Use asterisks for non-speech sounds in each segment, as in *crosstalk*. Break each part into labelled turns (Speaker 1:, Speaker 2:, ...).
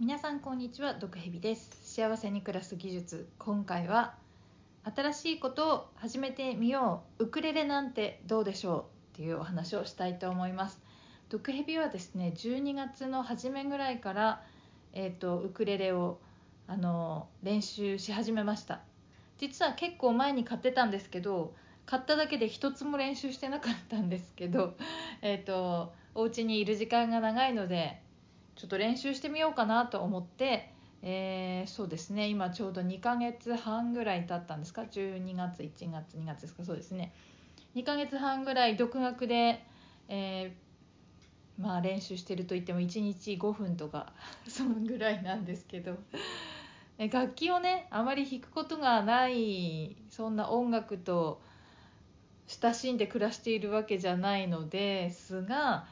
Speaker 1: 皆さんこんにちは。毒蛇です。幸せに暮らす技術。今回は新しいことを始めてみよう。ウクレレなんてどうでしょうっていうお話をしたいと思います。毒蛇はですね12月の初めぐらいからえっ、とウクレレをあの練習し始めました。実は結構前に買ってたんですけど買っただけで一つも練習してなかったんですけどえっ、とお家にいる時間が長いのでちょっと練習してみようかなと思って、えー、そうですね今ちょうど2ヶ月半ぐらい経ったんですか？12月1月2月ですか？そうですね。2ヶ月半ぐらい独学で、えー、まあ練習してると言っても1日5分とか *laughs* そのぐらいなんですけど。楽器をねあまり弾くことがないそんな音楽と親しんで暮らしているわけじゃないのですが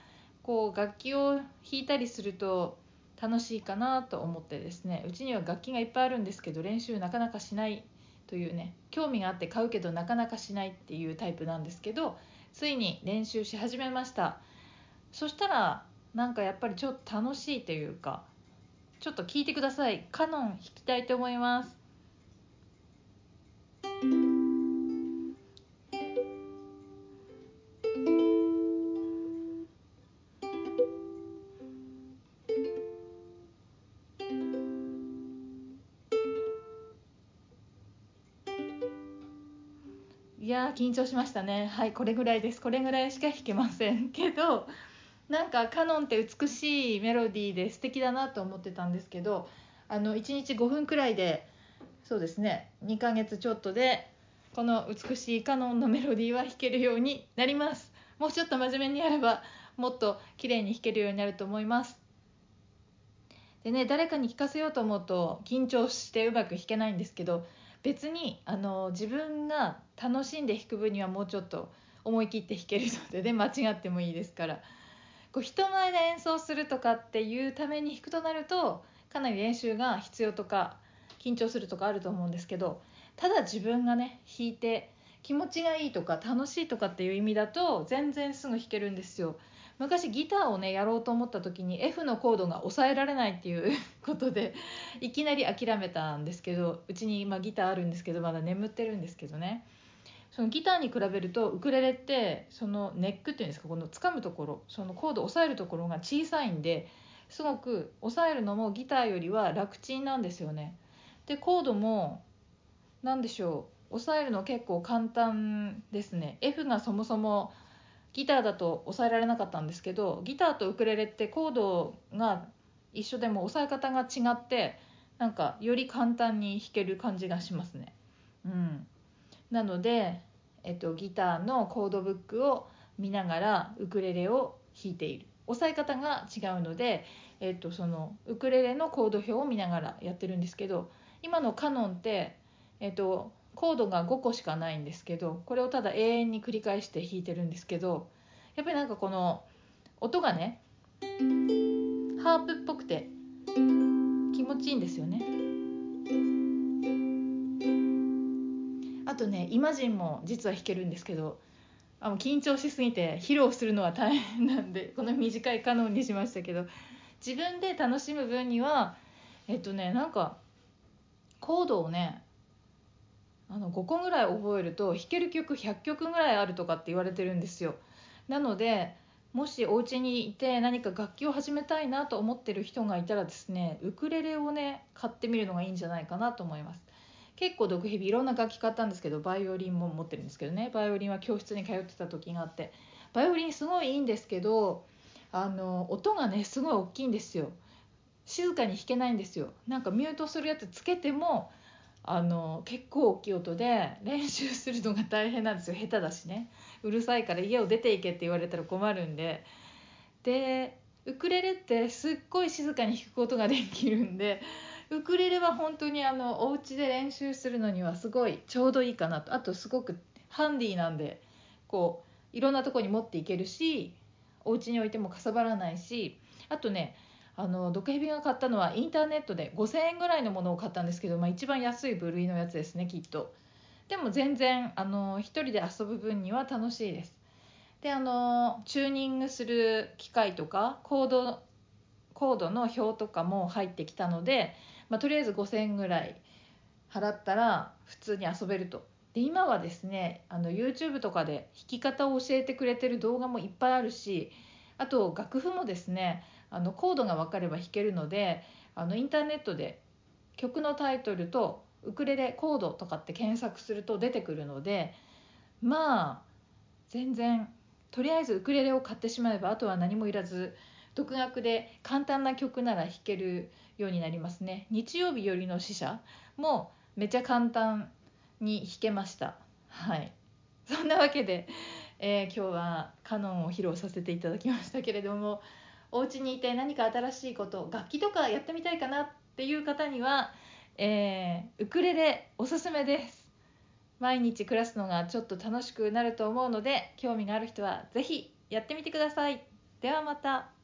Speaker 1: こう楽器を弾いたりすると楽しいかなと思ってですね。うちには楽器がいっぱいあるんですけど練習なかなかしないというね興味があって買うけどなかなかしないっていうタイプなんですけどついに練習し始めました。そしたらなんかやっぱりちょっと楽しいというかちょっと聞いてください。カノン弾きたいと思います。いや緊張しましたね。はいこれぐらいです。これぐらいしか弾けませんけどなんかカノンって美しいメロディーで素敵だなと思ってたんですけどあの1日5分くらいでそうですね2ヶ月ちょっとでこの美しいカノンのメロディーは弾けるようになります。もうちょっと真面目にやればもっと綺麗に弾けるようになると思います。でね誰かに聴かせようと思うと緊張してうまく弾けないんですけど別にあの自分が楽しんで弾く分にはもうちょっと思い切って弾けるので、ね、間違ってもいいですからこう人前で演奏するとかっていうために弾くとなるとかなり練習が必要とか緊張するとかあると思うんですけどただ自分がね弾いて気持ちがいいとか楽しいとかっていう意味だと全然すぐ弾けるんですよ。昔ギターをねやろうと思った時に F のコードが抑えられないっていう *laughs* ことでいきなり諦めたんですけどうちに今ギターあるんですけどまだ眠ってるんですけどねそのギターに比べるとウクレレってそのネックっていうんですかこの掴むところそのコードを押さえるところが小さいんですごく押さえるのもギターよりは楽ちんなんですよね。でコードも何でしょう押さえるの結構簡単ですね F がそもそもギターだと押さえられなかったんですけどギターとウクレレってコードが一緒でも押さえ方が違ってなんかより簡単に弾ける感じがしますね。うん、なので、えっと、ギターのコードブックを見ながらウクレレを弾いている押さえ方が違うので、えっと、そのウクレレのコード表を見ながらやってるんですけど今のカノンって、えっと、コードが5個しかないんですけどこれをただ永遠に繰り返して弾いてるんですけどやっぱりなんかこの音がねハープっぽくて気持ちいいんですよね。あとねイマジンも実は弾けるんですけどあの緊張しすぎて披露するのは大変なんでこの短いカノンにしましたけど自分で楽しむ分にはえっとねなんかコードをねあの5個ぐらい覚えると弾ける曲100曲ぐらいあるとかって言われてるんですよ。なのでもしお家にいて何か楽器を始めたいなと思ってる人がいたらですねウクレレをね買ってみるのがいいんじゃないかなと思います。結構毒蛇いろんな楽器買ったんですけどバイオリンも持ってるんですけどね。バイオリンは教室に通ってた時があって。バイオリンすごいいいんですけどあの音がねすごい大きいんですよ。静かに弾けないんですよ。なんかミュートするやつつけてもあの結構大きい音で練習するのが大変なんですよ。下手だしね。うるさいから家を出ていけって言われたら困るんで。でウクレレってすっごい静かに弾くことができるんでウクレレは本当にあのお家で練習するのにはすごいちょうどいいかなと。あとすごくハンディなんでこういろんなとこに持っていけるしお家に置いてもかさばらないし。あとねあの毒蛇が買ったのはインターネットで5000円ぐらいのものを買ったんですけど、まあ、一番安い部類のやつですねきっとでも全然あの1人で遊ぶ分には楽しいですであのチューニングする機械とかコードコードの表とかも入ってきたので、まあ、とりあえず5,000円ぐらい払ったら普通に遊べると。で今はですねあの YouTube とかで弾き方を教えてくれてる動画もいっぱいあるしあと楽譜もですねあのコードが分かれば弾けるのであのインターネットで曲のタイトルとウクレレコードとかって検索すると出てくるのでまあ全然とりあえずウクレレを買ってしまえばあとは何もいらず独学で簡単な曲なら弾けるようになりますね。日曜日よりの使者もめちゃ簡単に弾けました。はい。そんなわけで、えー、今日はカノンを披露させていただきましたけれどもお家にいて何か新しいこと楽器とかやってみたいかなっていう方には、えー、ウクレレおすすめです。毎日暮らすのがちょっと楽しくなると思うので興味がある人は是非やってみてください。ではまた。